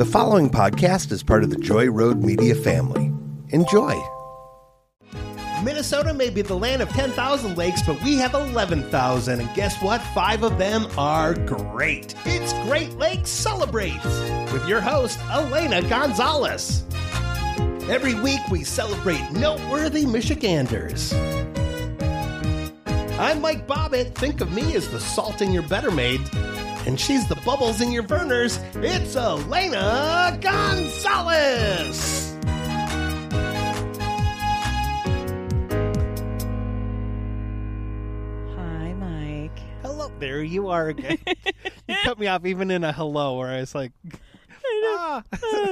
The following podcast is part of the Joy Road Media family. Enjoy. Minnesota may be the land of 10,000 lakes, but we have 11,000. And guess what? Five of them are great. It's Great Lakes Celebrates with your host, Alana Gonzalez. Every week we celebrate noteworthy Michiganders. I'm Mike Bobbitt. Think of me as the salt in your better maid. And she's the bubbles in your Vernors. It's Alana Gonzalez. Hi, Mike. Hello, there you are again. you cut me off even in a hello, where I was like, ah.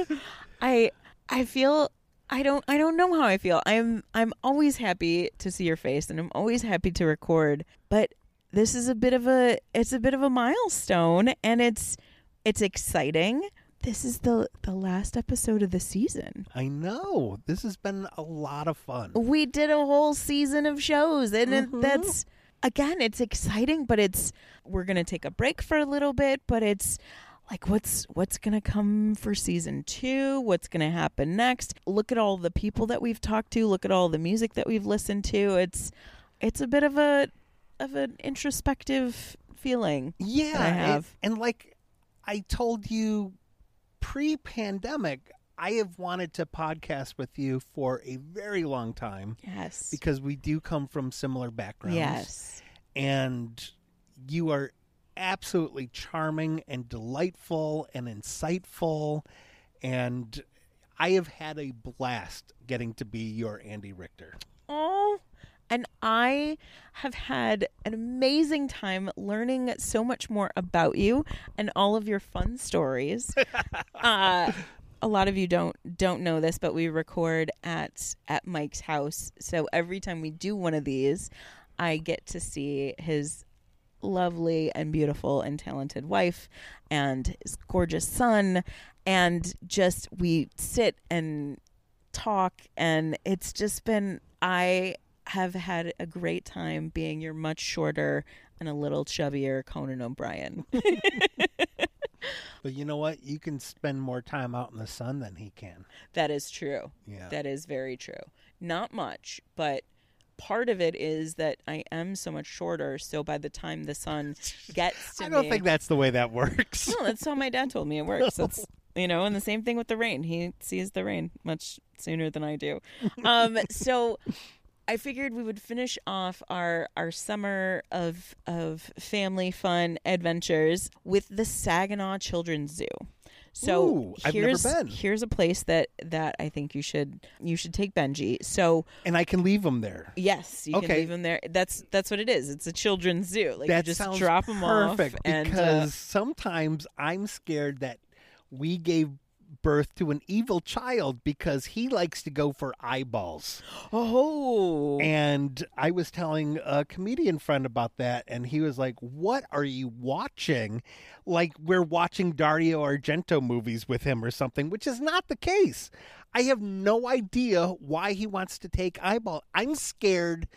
I I feel I don't I don't know how I feel. I'm I'm always happy to see your face and I'm always happy to record, but this is a bit of a it's a bit of a milestone and it's it's exciting. This is the the last episode of the season. I know this has been a lot of fun. We did a whole season of shows and it, Mhm. that's again it's exciting but it's we're going to take a break for a little bit but it's like what's what's going to come for season 2 what's going to happen next look at all the people that we've talked to look at all the music that we've listened to it's it's a bit of a of an introspective feeling Yeah, I and- and like I told you pre-pandemic, I have wanted to podcast with you for a very long time yes because we do come from similar backgrounds. yes and you are absolutely charming and delightful and insightful and I have had a blast getting to be your Andy Richter. Oh, and I have had an amazing time learning so much more about you and all of your fun stories. uh, a lot of you don't don't know this, but we record at at Mike's house. So every time we do one of these, I get to see his lovely and beautiful and talented wife and his gorgeous son and just we sit and talk and it's just been I have had a great time being your much shorter and a little chubbier Conan O'Brien. But you know what? You can spend more time out in the sun than he can. that is true. Yeah. That is very true. Not much, but part of it is that I am so much shorter. So by the time the sun gets to I don't me, think that's the way that works. no, that's how my dad told me it works. It's you know, and the same thing with the rain. He sees the rain much sooner than I do. Um, so I figured we would finish off our our summer of of family fun adventures with the Saginaw Children's Zoo. So Ooh, been. here's a place that that I think you should you should take Benji. So and I can leave him there. yes, you can Okay. leave him there. That's that's what it is. It's a children's zoo. Like that you just drop him perfect off and because uh, sometimes I'm scared that we gave birth to an evil child because he likes to go for eyeballs. oh And I was telling a comedian friend about that, and he was like, What are you watching? Like, we're watching Dario Argento movies with him or something, which is not the case. I have no idea why he wants to take eyeball. I'm scared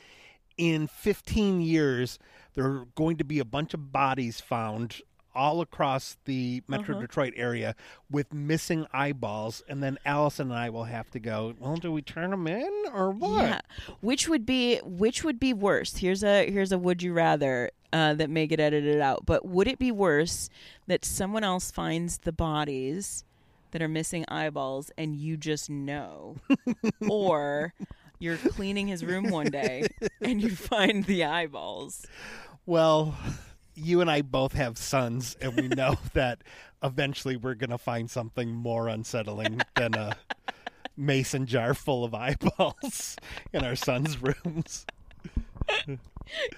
in 15 years there are going to be a bunch of bodies found all across the Metro Uh-huh. Detroit area with missing eyeballs, and then Allison and I will have to go. Well, do we turn them in or what? Yeah. Which would be which would be worse? Here's a here's a would you rather uh, that may get edited out. But would it be worse that someone else finds the bodies that are missing eyeballs and you just know, or you're cleaning his room one day and you find the eyeballs? Well, you and I both have sons, and we know that eventually we're going to find something more unsettling than a mason jar full of eyeballs in our sons' rooms.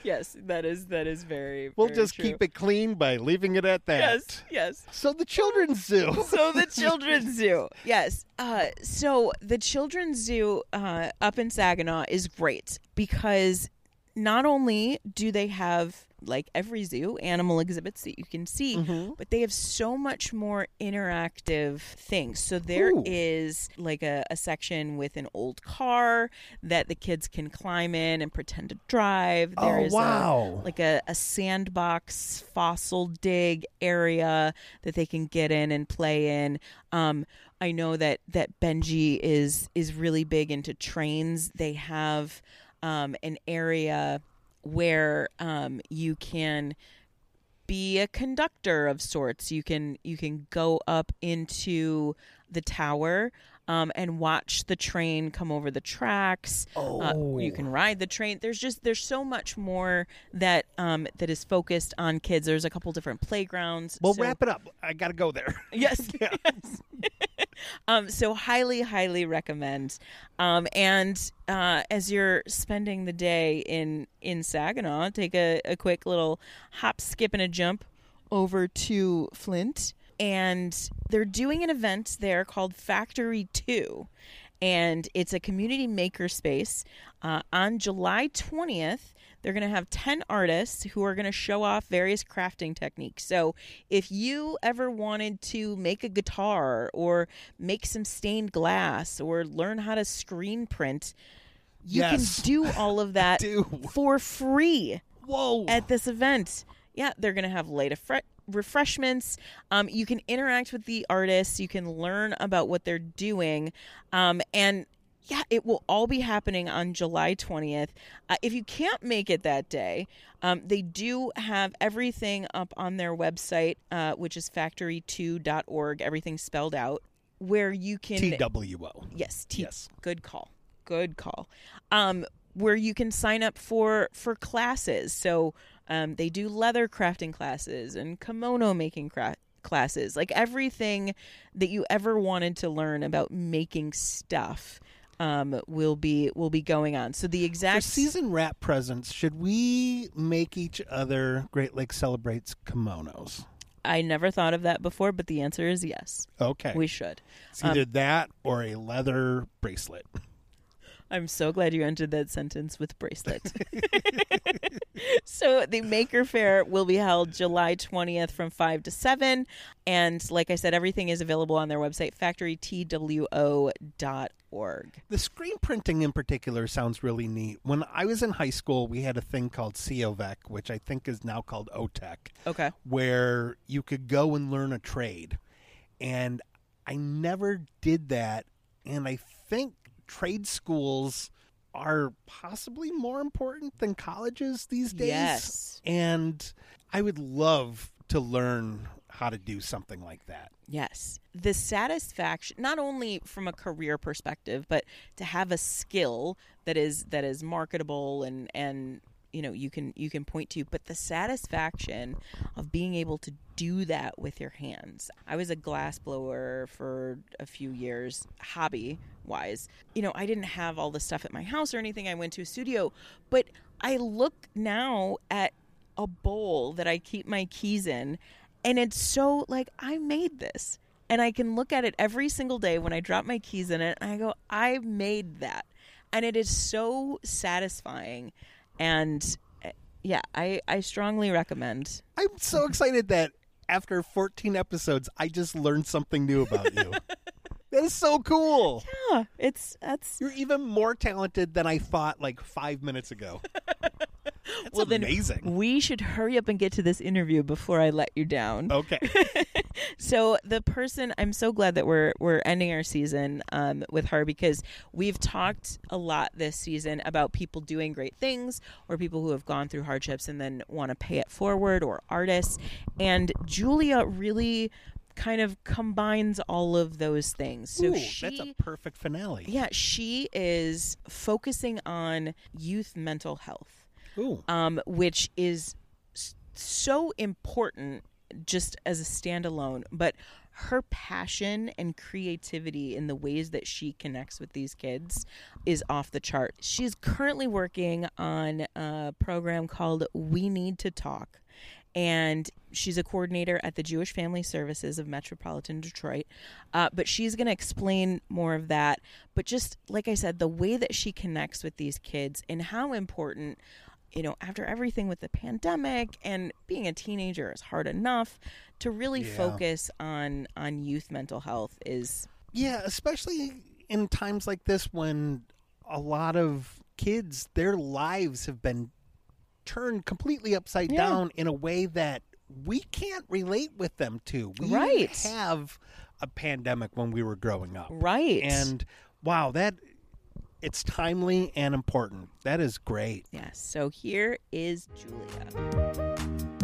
Yes, that is that is very. We'll very just true. keep it clean by leaving it at that. Yes, yes. So the children's zoo. so the children's zoo yes uh, so the children's zoo uh, up in saginaw is great because not only do they have like every zoo, animal exhibits that you can see, Mm-hmm. but they have so much more interactive things. So there Ooh. is like a, a section with an old car that the kids can climb in and pretend to drive. There Oh, is a- wow. like a, a sandbox fossil dig area that they can get in and play in. Um, I know that that Benji is is really big into trains. They have um, an area where um, you can be a conductor of sorts. You can you can go up into the tower um, and watch the train come over the tracks. Uh, you can ride the train. There's just there's so much more that um, that is focused on kids. There's a couple different playgrounds. Well, So- wrap it up. I got to go there. Yes. yes. Um, so highly, highly recommend. Um, and uh, as you're spending the day in in Saginaw, take a, a quick little hop, skip, and a jump over to Flint, and they're doing an event there called Factory Two, and it's a community maker space uh, on July twentieth. They're going to have 10 artists who are going to show off various crafting techniques. So, if you ever wanted to make a guitar or make some stained glass or learn how to screen print, you Yes. can do all of that for free Whoa. at this event. Yeah, they're going to have late affre- refreshments. Um, you can interact with the artists. You can learn about what they're doing. Um, and yeah, it will all be happening on July 20th. Uh, if you can't make it that day, um, they do have everything up on their website, uh, which is factory2.org, everything spelled out, where you can. TWO. Yes, T- Yes. Good call. Good call. Um, where you can sign up for for classes. So um, they do leather crafting classes and kimono making cra- classes. Like everything that you ever wanted to learn about making stuff um, will be will be going on. So the For exact season wrap presents, should we make each other Great Lakes Celebrates kimonos? I never thought of that before, but the answer is yes. Okay. We should. it's either that or a leather bracelet. I'm so glad you ended that sentence with bracelet. so the Maker Fair will be held July 20th from 5 to 7. And like I said, everything is available on their website, factorytwo.org. The screen printing in particular sounds really neat. When I was in high school, we had a thing called COVEC, which I think is now called OTEC, Okay. where you could go and learn a trade. And I never did that. And I think trade schools are possibly more important than colleges these days. Yes. And I would love to learn how to do something like that. Yes. The satisfaction not only from a career perspective, but to have a skill that is that is marketable and and you know you can you can point to but the satisfaction of being able to do that with your hands i was a glass blower for a few years hobby wise you know i didn't have all the stuff at my house or anything i went to a studio but i look now at a bowl that i keep my keys in and it's so like I made this. And I can look at it every single day when I drop my keys in it and I go, I made that. And it is so satisfying. And uh, yeah, I, I strongly recommend. I'm so excited that after 14 episodes, I just learned something new about you. that is so cool. Yeah, it's that's You're even more talented than I thought like five minutes ago. That's well then we should hurry up and get to this interview before I let you down. Okay. So the person I'm so glad that we're we're ending our season um, with her because we've talked a lot this season about people doing great things or people who have gone through hardships and then want to pay it forward or artists and Julia really kind of combines all of those things. So Ooh, she that's a perfect finale. yeah, she is focusing on youth mental health. Um, which is so important just as a standalone. But her passion and creativity in the ways that she connects with these kids is off the chart. She's currently working on a program called We Need to Talk. And she's a coordinator at the Jewish Family Services of Metropolitan Detroit. Uh, but she's going to explain more of that. But just like I said, the way that she connects with these kids and how important you know, after everything with the pandemic and being a teenager is hard enough, to really Yeah. focus on on youth mental health is Yeah, especially in times like this when a lot of kids, their lives have been turned completely upside Yeah. down in a way that we can't relate with them to. We Right. didn't have a pandemic when we were growing up. right. And wow, that it's timely and important. That is great. yes. So here is Julia.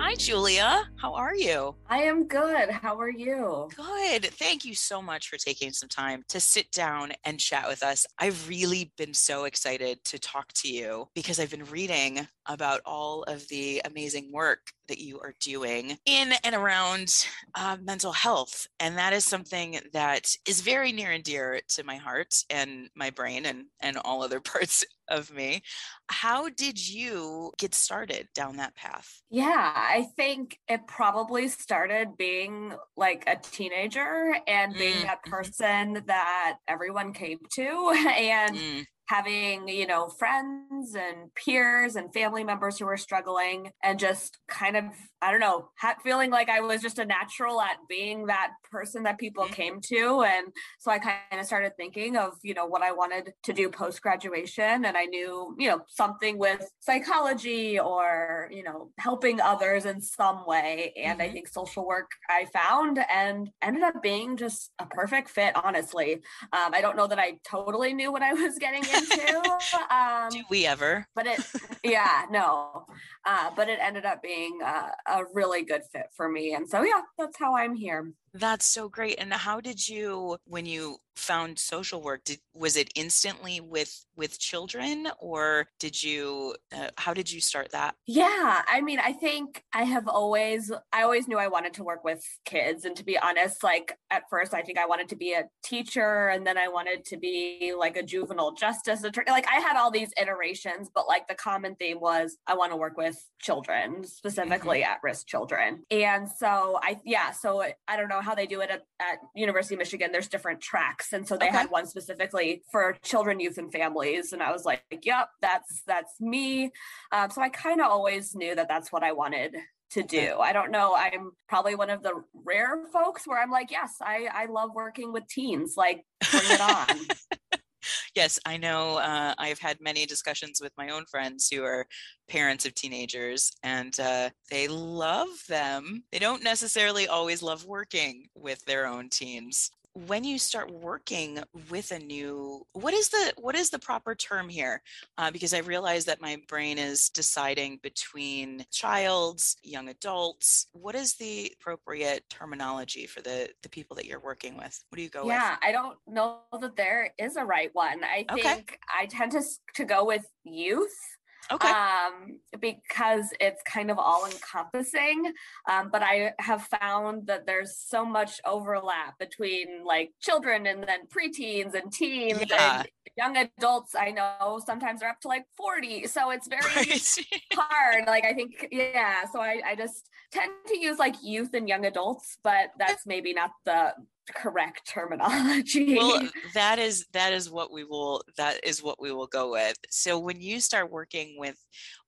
Hi, Julia. How are you? I am good. How are you? Good. Thank you so much for taking some time to sit down and chat with us. I've really been so excited to talk to you because I've been reading about all of the amazing work that you are doing in and around uh, mental health. And that is something that is very near and dear to my heart and my brain and, and all other parts of me. How did you get started down that path? Yeah, I think it probably started being like a teenager and being that Mhm. person that everyone came to and Mm, having, you know, friends and peers and family members who were struggling and just kind of, I don't know, feeling like I was just a natural at being that person that people Mhm. came to. And so I kind of started thinking of, you know, what I wanted to do post graduation. And I knew, you know, something with psychology or, you know, helping others in some way. And I Mhm. think social work I found and ended up being just a perfect fit, honestly. Um, I don't know that I totally knew what I was getting into. um, do we ever? but it, yeah, no. Uh, but it ended up being uh, a really good fit for me. And so, yeah, that's how I'm here. That's so great. And how did you, when you found social work, did was it instantly with with children, or did you? Uh, how did you start that? Yeah, I mean, I think I have always, I always knew I wanted to work with kids. And to be honest, like at first, I think I wanted to be a teacher and then I wanted to be like a juvenile justice attorney. Like I had all these iterations, but like the common theme was I want to work with children, specifically at risk children. And so I, yeah, so I don't know how they do it at, at University of Michigan. There's different tracks. And so they Okay. had one specifically for children, youth, and families. And I was like, yep, that's, that's me. Um, so I kind of always knew that that's what I wanted to do. I don't know. I'm probably one of the rare folks where I'm like, yes, I, I love working with teens. Like, bring it on. Yes, I know. Uh, I've had many discussions with my own friends who are parents of teenagers, and uh, they love them. They don't necessarily always love working with their own teens. When you start working with a new, what is the what is the proper term here? Uh, because I realize that my brain is deciding between childs, young adults. What is the appropriate terminology for the the people that you're working with? What do you go with? yeah, I don't know that there is a right one. I Okay. think I tend to s- to go with youth. Okay. um, because it's kind of all encompassing. Um, but I have found that there's so much overlap between like children and then preteens and teens Yeah. and young adults. I know sometimes they're up to like 40. So it's very Right. hard. Like I think, yeah. So I, I just tend to use like youth and young adults, but that's maybe not the correct terminology. well that is that is what we will that is what we will go with so when you start working with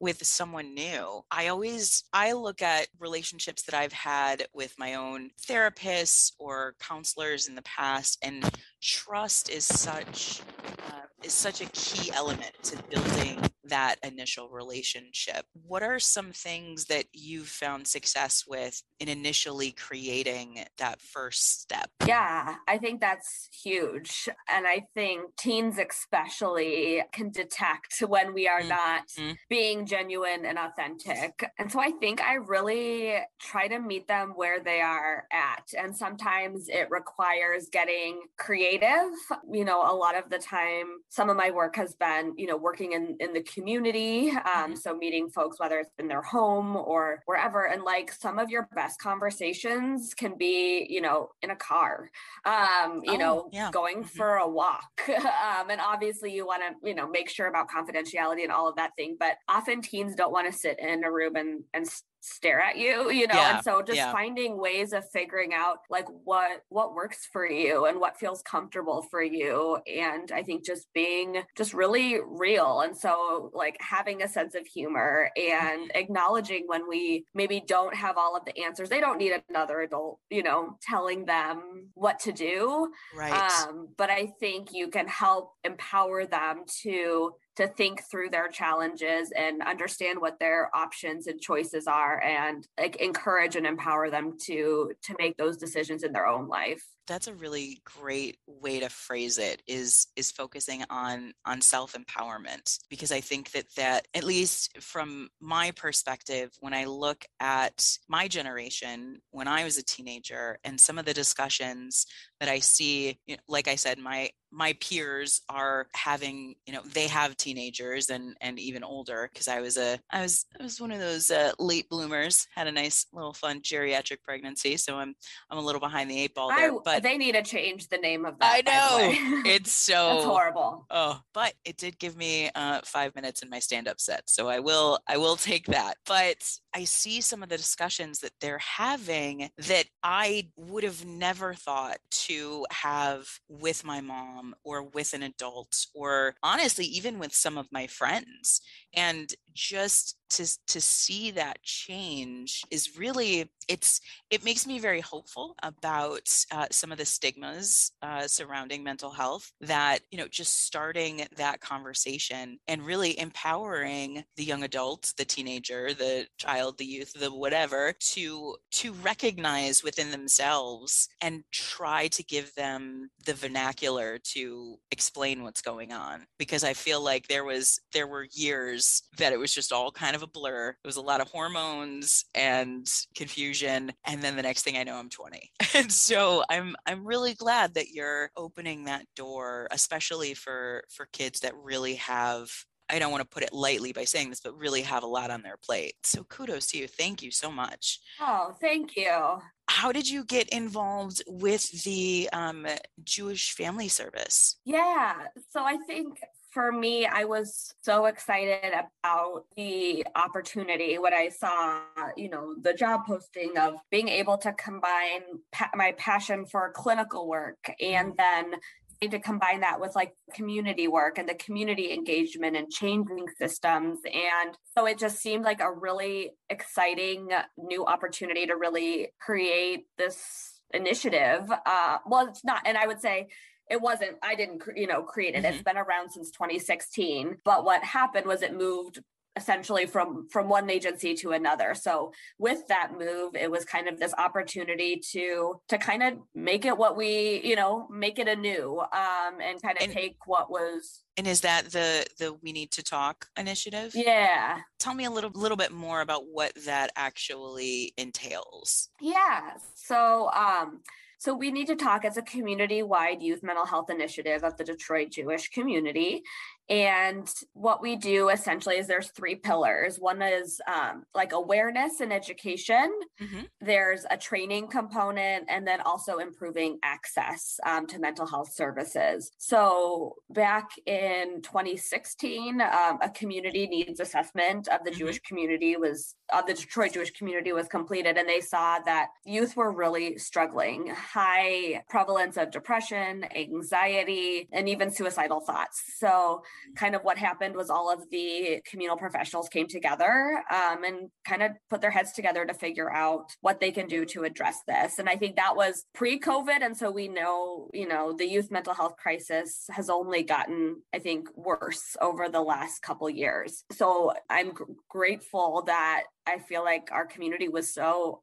with someone new i always i look at relationships that i've had with my own therapists or counselors in the past and trust is such uh, is such a key element to building that initial relationship what are some things that you've found success with in initially creating that first step Yeah, I think that's huge. And I think teens, especially, can detect when we are Mm, not being genuine and authentic. And so I think I really try to meet them where they are at. And sometimes it requires getting creative. You know, a lot of the time, some of my work has been, you know, working in, in the community. Um, Mhm. So meeting folks, whether it's in their home or wherever. And like some of your best conversations can be, you know, in a car, um, you Oh, know, yeah. going Mhm. for a walk. um, and obviously you want to, you know, make sure about confidentiality and all of that thing. But often teens don't want to sit in a room and, and stare at you you know Yeah, and so just yeah. finding ways of figuring out like what what works for you and what feels comfortable for you and i think just being just really real and so like having a sense of humor and acknowledging when we maybe don't have all of the answers they don't need another adult you know telling them what to do Right. um, but I think you can help empower them to to think through their challenges and understand what their options and choices are and like encourage and empower them to to make those decisions in their own life. That's a really great way to phrase it is is focusing on on self empowerment because i think that that at least from my perspective when i look at my generation when i was a teenager and some of the discussions that i see you know, like i said my my peers are having you know they have teenagers and and even older because i was a i was i was one of those uh, late bloomers had a nice little fun geriatric pregnancy so i'm i'm a little behind the eight ball there I, but they need to change the name of that. I know. it's so That's horrible. Oh, but it did give me uh, five minutes in my stand-up set, so I will I will take that. But I see some of the discussions that they're having that I would have never thought to have with my mom or with an adult, or honestly, even with some of my friends. And just to to see that change is really it's it makes me very hopeful about uh, some of the stigmas uh, surrounding mental health that you know just starting that conversation and really empowering the young adult the teenager the child the youth the whatever to to recognize within themselves and try to give them the vernacular to explain what's going on. Because i feel like there was there were years that it was just all kind of a blur it was a lot of hormones and confusion and then the next thing i know i'm 20 and so i'm i'm really glad that you're opening that door especially for for kids that really have I don't want to put it lightly by saying this, but really have a lot on their plate. So kudos to you. Thank you so much. Oh, thank you. How did you get involved with the um, Jewish Family Service? Yeah. So I think for me, I was so excited about the opportunity when I saw, you know, the job posting of being able to combine pa- my passion for clinical work and then to combine that with like community work and the community engagement and changing systems. And so it just seemed like a really exciting new opportunity to really create this initiative. Uh, well, it's not, and I would say it wasn't i didn't you know create it it's been around since 2016 but what happened was it moved essentially from from one agency to another so with that move it was kind of this opportunity to to kind of make it what we you know make it anew um and kind of And- take what was And is that the the We Need to Talk initiative? yeah Tell me a little little bit more about what that actually entails. Yeah. So, um, so we need to talk as a community-wide youth mental health initiative of the Detroit Jewish community. And what we do essentially is there's three pillars. One is um, like awareness and education. Mhm. There's a training component, and then also improving access um, to mental health services. So back in 2016, um, a community needs assessment of the Mhm. Jewish community was of the Detroit Jewish community was completed, and they saw that youth were really struggling, high prevalence of depression, anxiety, and even suicidal thoughts. So, kind of what happened was all of the communal professionals came together um, and kind of put their heads together to figure out what they can do to address this. And I think that was pre-COVID, and so we know, you know, the youth mental health crisis has only gotten, I think, worse over the last couple years. So I'm gr- grateful that I feel like our community was so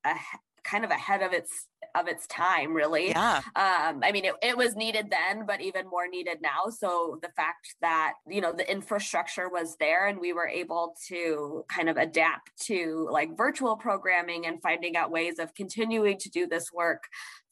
kind of ahead of its of its time, really Yeah. um i mean it, it was needed then but even more needed now so the fact that you know the infrastructure was there and we were able to kind of adapt to like virtual programming and finding out ways of continuing to do this work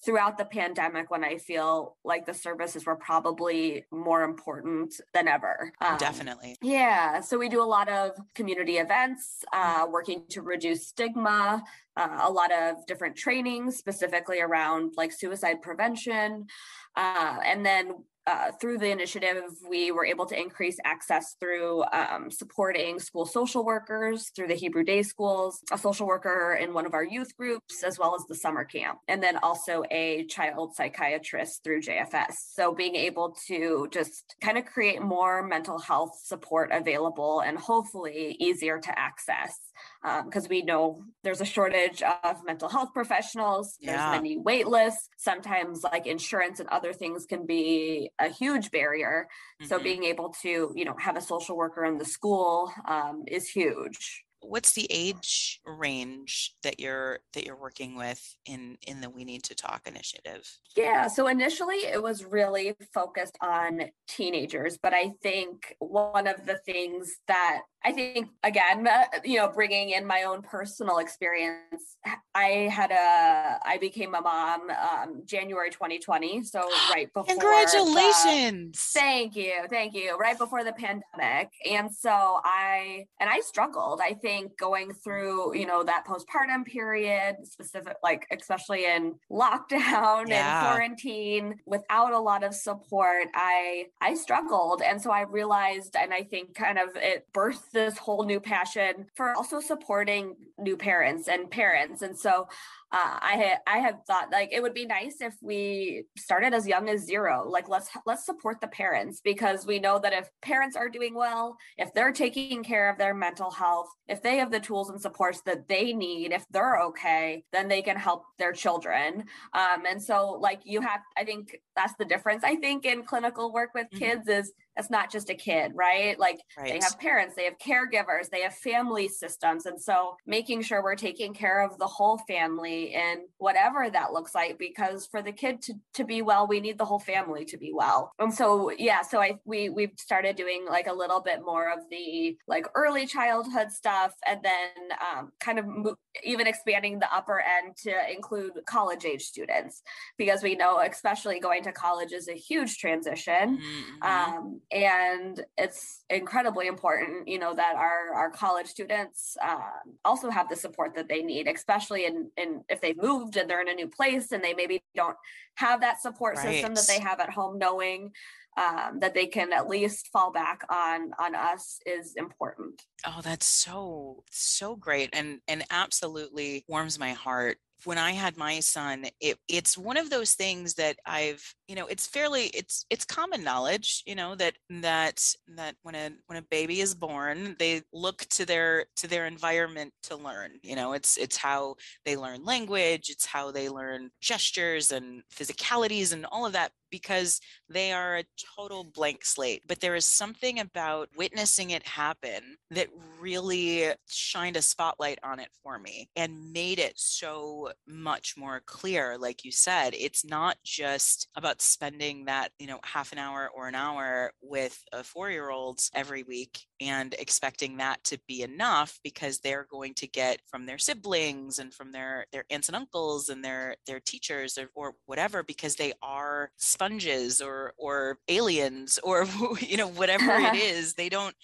throughout the pandemic when i feel like the services were probably more important than ever Um, Definitely. yeah, so we do a lot of community events, uh, working to reduce stigma, uh, a lot of different trainings specifically around like suicide prevention. Uh, and then uh, through the initiative, we were able to increase access through um, supporting school social workers through the Hebrew Day schools, a social worker in one of our youth groups, as well as the summer camp, and then also a child psychiatrist through JFS. So being able to just kind of create more mental health support available and hopefully easier to access because um, we know there's a shortage of mental health professionals. There's yeah. many wait lists. Sometimes, like insurance and other things, can be a huge barrier. Mm-hmm. So, being able to, you know, have a social worker in the school um, is huge what's the age range that you're that you're working with in in the we need to talk initiative? Yeah so initially it was really focused on teenagers but i think one of the things that i think again uh, you know bringing in my own personal experience i had a i became a mom um, january 2020 so right before congratulations! The, thank you thank you right before the pandemic and so i and i struggled i think think going through, you know, that postpartum period, specific, like especially in lockdown yeah. and quarantine, without a lot of support, I I struggled, and so I realized, and I think kind of it birthed this whole new passion for also supporting new parents and parents, and so uh, I had I had thought like it would be nice if we started as young as zero. Like let's let's support the parents because we know that if parents are doing well, if they're taking care of their mental health, if they have the tools and supports that they need, if they're okay, then they can help their children. Um, and so like you have, I think that's the difference. I think in clinical work with mm-hmm. kids is it's not just a kid, right? Like right. they have parents, they have caregivers, they have family systems. And so making sure we're taking care of the whole family and whatever that looks like, because for the kid to, to be well, we need the whole family to be well. And so, yeah, so I, we, we've started doing like a little bit more of the like early childhood stuff and then um, kind of mo- even expanding the upper end to include college age students, because we know, especially going to college is a huge transition. Mm-hmm. Um, and it's incredibly important you know that our our college students um, also have the support that they need especially in in if they've moved and they're in a new place and they maybe don't have that support right. system that they have at home knowing um, that they can at least fall back on on us is important oh that's so so great and and absolutely warms my heart when I had my son, it, it's one of those things that I've, you know, it's fairly, it's, it's common knowledge, you know, that, that, that when a, when a baby is born, they look to their, to their environment to learn, you know, it's, it's how they learn language, it's how they learn gestures and physicalities and all of that because they are a total blank slate. But there is something about witnessing it happen that really shined a spotlight on it for me and made it so much more clear. Like you said, it's not just about spending that, you know, half an hour or an hour with a four year old every week and expecting that to be enough because they're going to get from their siblings and from their their aunts and uncles and their their teachers or, or whatever because they are sponges or or aliens or you know whatever it is they don't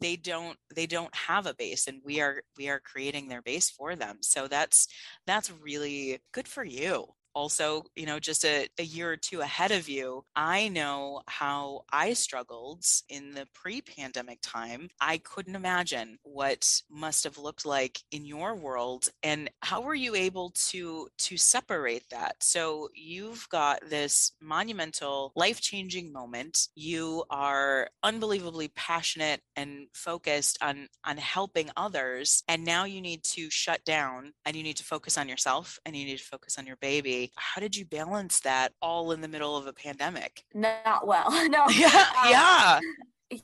they don't they don't have a base and we are we are creating their base for them. So that's that's really good for you also, you know, just a, a year or two ahead of you, I know how I struggled in the pre pandemic time. I couldn't imagine what must have looked like in your world. And how were you able to to separate that? So you've got this monumental, life changing moment. You are unbelievably passionate and focused on on helping others. And now you need to shut down and you need to focus on yourself and you need to focus on your baby how did you balance that all in the middle of a pandemic? Not well. No. Yeah. Um, yeah.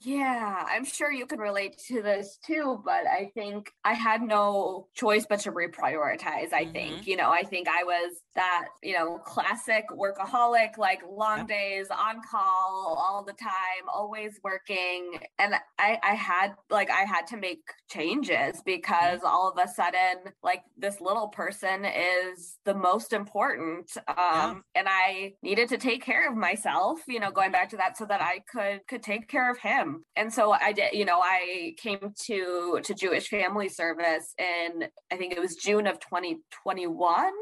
Yeah, I'm sure you can relate to this too, but I think I had no choice but to reprioritize. I mm-hmm. think, you know, I think I was that, you know, classic workaholic, like long yep. days on call all the time, always working. And I, I had, like, I had to make changes because mm-hmm. all of a sudden, like, this little person is the most important. Um, yeah. and I needed to take care of myself, you know, going back to that so that I could, could take care of him him. And so I did, you know, I came to to Jewish Family Service in I think it was June of 2021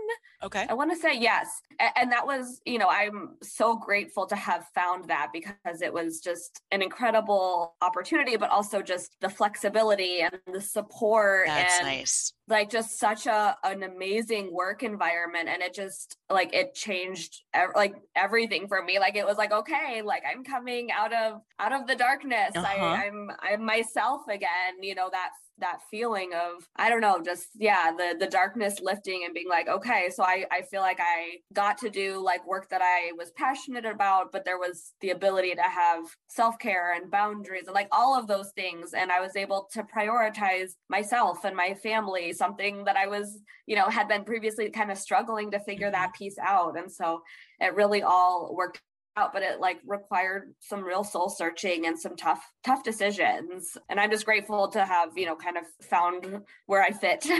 Okay. Want to say yes. And that was, you know, I'm so grateful to have found that because it was just an incredible opportunity, but also just the flexibility and the support That's and nice. Like just such a an amazing work environment and it just like it changed ev- like everything for me. Like it was like okay like i'm coming out of out of the darkness. Uh-huh. I, i'm i'm myself again you know that that feeling of i don't know just yeah the the darkness lifting and being like okay so i i feel like i got to do like work that i was passionate about but there was the ability to have self-care and boundaries and like all of those things. And i was able to prioritize myself and my family something that i was you know had been previously kind of struggling to figure mm-hmm. that piece out. And so it really all worked out but it like required some real soul searching and some tough tough decisions. And i'm just grateful to have you know kind of found where i fit.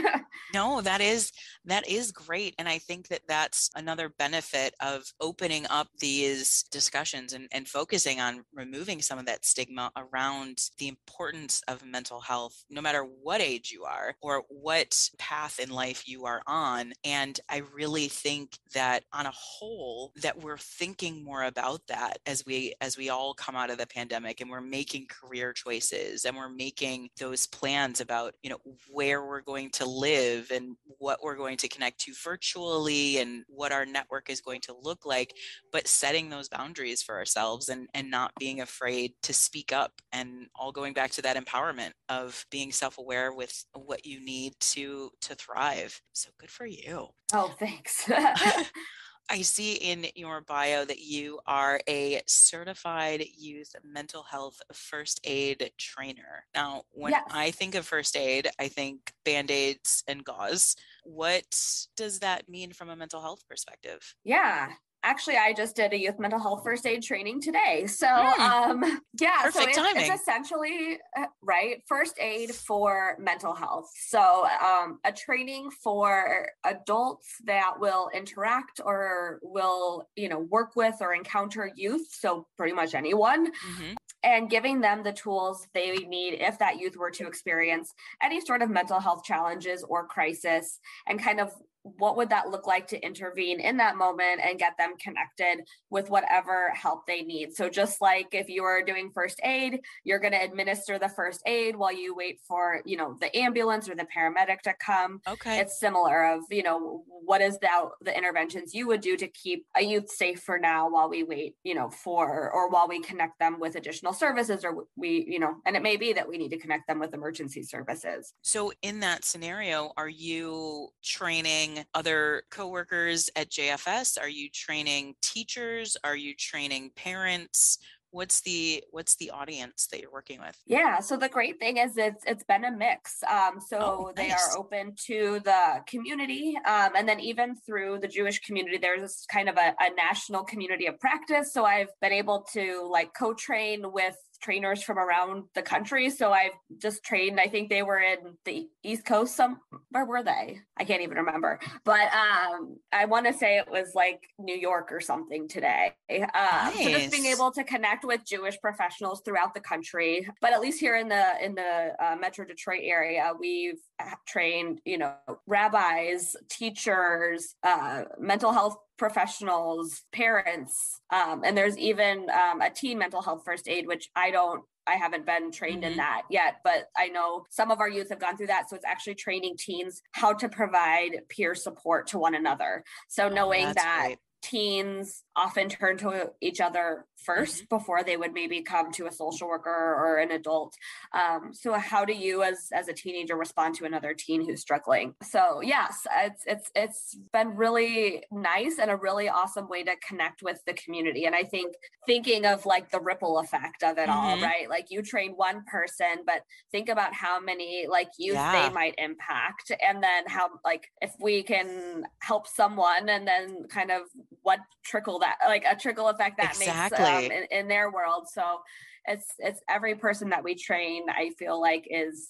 No, that is that is great, and I think that that's another benefit of opening up these discussions and, and focusing on removing some of that stigma around the importance of mental health, no matter what age you are or what path in life you are on. And I really think that on a whole, that we're thinking more about that as we as we all come out of the pandemic and we're making career choices and we're making those plans about you know where we're going to live and what we're going to connect to virtually and what our network is going to look like but setting those boundaries for ourselves and and not being afraid to speak up and all going back to that empowerment of being self-aware with what you need to to thrive. So good for you. Oh thanks I see in your bio that you are a certified youth mental health first aid trainer. Now, when Yes. I think of first aid, I think band aids and gauze. What does that mean from a mental health perspective? Yeah. Actually, I just did a youth mental health first aid training today. So, Hmm. um, yeah, so Perfect it's, timing. it's essentially uh, right first aid for mental health. So, um, a training for adults that will interact or will, you know, work with or encounter youth. So, pretty much anyone Mhm. and giving them the tools they need if that youth were to experience any sort of mental health challenges or crisis and kind of what would that look like to intervene in that moment and get them connected with whatever help they need? So just like if you are doing first aid you're going to administer the first aid while you wait for you know the ambulance or the paramedic to come. Okay. it's similar of you know what is the the interventions you would do to keep a youth safe for now while we wait you know for or while we connect them with additional services or we you know and it may be that we need to connect them with emergency services. So, in that scenario, are you training other coworkers at JFS? Are you training teachers? Are you training parents? What's the what's the audience that you're working with? yeah so the great thing is it's it's been a mix um so Oh, they are open to the community um and then even through the jewish community there's this kind of a, a national community of practice so i've been able to like co-train with trainers from around the country so i've just trained i think they were in the east coast some where were they? I can't even remember. But um i want to say it was like new york or something today. Um so just being able to connect with jewish professionals throughout the country but at least here in the in the uh, metro detroit area we've uh, trained you know rabbis teachers uh mental health professionals parents um, and there's even um, a teen mental health first aid which i don't I haven't been trained Mhm. in that yet, but I know some of our youth have gone through that. So it's actually training teens how to provide peer support to one another. So knowing Oh, that great. teens often turn to each other 1st before they would maybe come to a social worker or an adult. Um, so how do you as as a teenager respond to another teen who's struggling? So yes, it's it's it's been really nice and a really awesome way to connect with the community. And I think thinking of like the ripple effect of it all, Mhm. right? Like you train one person, but think about how many like youth Yeah. they might impact and then how like if we can help someone and then kind of what trickle that like a trickle effect that makes Exactly. Um, in, in their world. So it's it's every person that we train i feel like is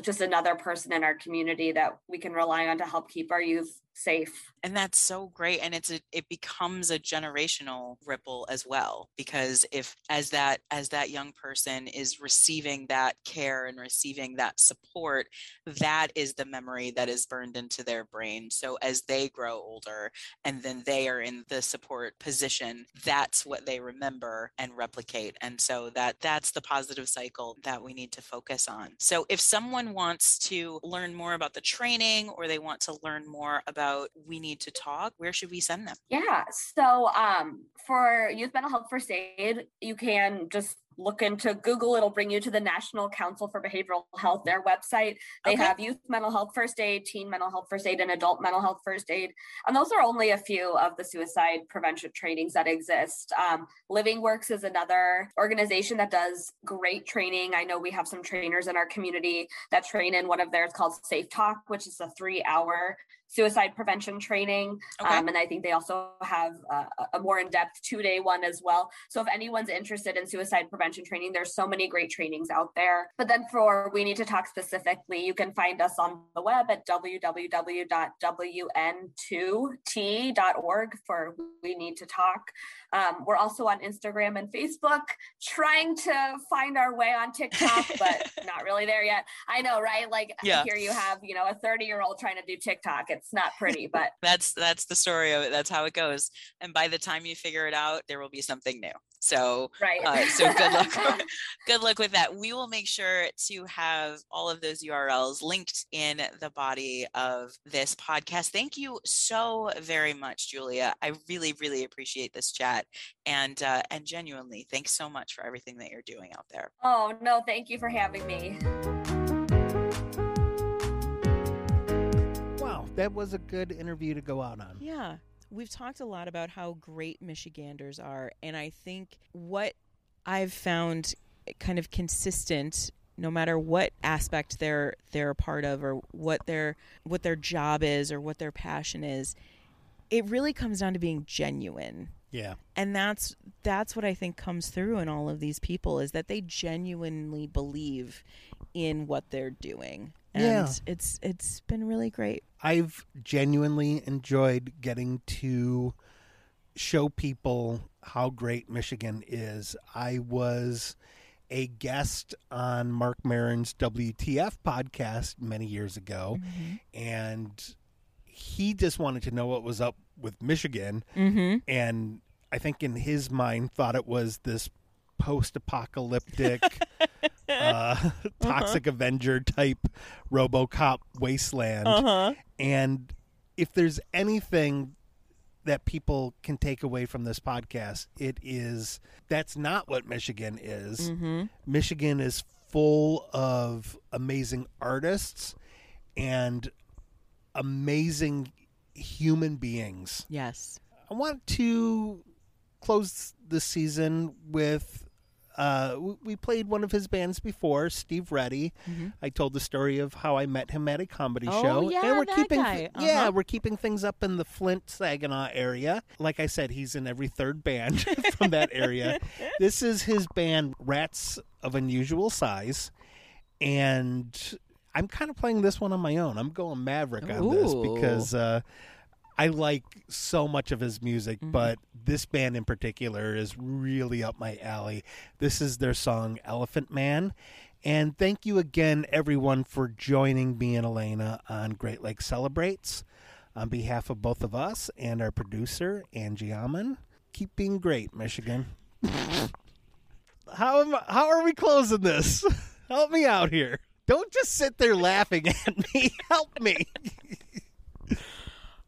just another person in our community that we can rely on to help keep our youth safe. And that's so great and it's a it becomes a generational ripple as well because if as that as that young person is receiving that care and receiving that support that is the memory that is burned into their brain. So as they grow older and then they are in the support position that's what they remember and replicate. And so that that's the positive cycle that we need to focus on. So if someone wants to learn more about the training or they want to learn more about about we need to talk, where should we send them? Yeah. So um, for youth mental health first aid, you can just look into Google. It'll bring you to the National Council for Behavioral Health, their website. They okay. have youth mental health first aid, teen mental health first aid, and adult mental health first aid. And those are only a few of the suicide prevention trainings that exist. Um, Living Works is another organization that does great training. I know we have some trainers in our community that train in one of theirs called Safe Talk, which is a three hour suicide prevention training. Okay. Um, and I think they also have a, a more in depth two day one as well. So if anyone's interested in suicide prevention, prevention training. There's so many great trainings out there. But then for We Need to Talk specifically, you can find us on the web at www.wn2t.org for We Need to Talk. Um, we're also on Instagram and Facebook, trying to find our way on TikTok, but not really there yet. I know, right? Like yeah. here you have, you know, a 30 year old trying to do TikTok. It's not pretty, but that's that's the story of it. That's how it goes. And by the time you figure it out, there will be something new. So, right. Uh, so good luck. good luck with that. We will make sure to have all of those URLs linked in the body of this podcast. Thank you so very much, Julia. I really, really appreciate this chat, and uh, and genuinely, thanks so much for everything that you're doing out there. Oh no, thank you for having me. Wow, that was a good interview to go out on. Yeah we've talked a lot about how great Michiganders are, and I think what I've found kind of consistent no matter what aspect they're they're a part of or what their what their job is or what their passion is it really comes down to being genuine yeah and that's that's what i think comes through in all of these people is that they genuinely believe in what they're doing and yeah. it's it's been really great. I've genuinely enjoyed getting to show people how great Michigan is. I was a guest on Mark Maron's WTF podcast many years ago, mm-hmm. and he just wanted to know what was up with Michigan, mm-hmm. and I think in his mind thought it was this post-apocalyptic uh, toxic uh-huh. Avenger type RoboCop wasteland. Uh-huh. And if there's anything that people can take away from this podcast, it is that's not what Michigan is. Mm-hmm. Michigan is full of amazing artists and amazing human beings. Yes. I want to close the season with uh, we played one of his bands before, Steve Reddy. Mm-hmm. I told the story of how I met him at a comedy oh, show. Yeah, and we're that keeping guy. Uh-huh. yeah, we're keeping things up in the Flint Saginaw area. Like I said, he's in every third band from that area. this is his band Rats of Unusual Size. And I'm kind of playing this one on my own. I'm going Maverick on Ooh. this because uh, I like so much of his music, mm-hmm. but this band in particular is really up my alley. This is their song Elephant Man. And thank you again, everyone, for joining me and Alana on Great Lakes Celebrates. On behalf of both of us and our producer, Angie Amman, keep being great, Michigan. how, am I, how are we closing this? Help me out here. Don't just sit there laughing at me. Help me. Uh,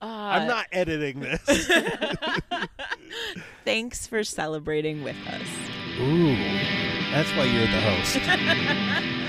I'm not editing this. Thanks for celebrating with us. Ooh, that's why you're the host.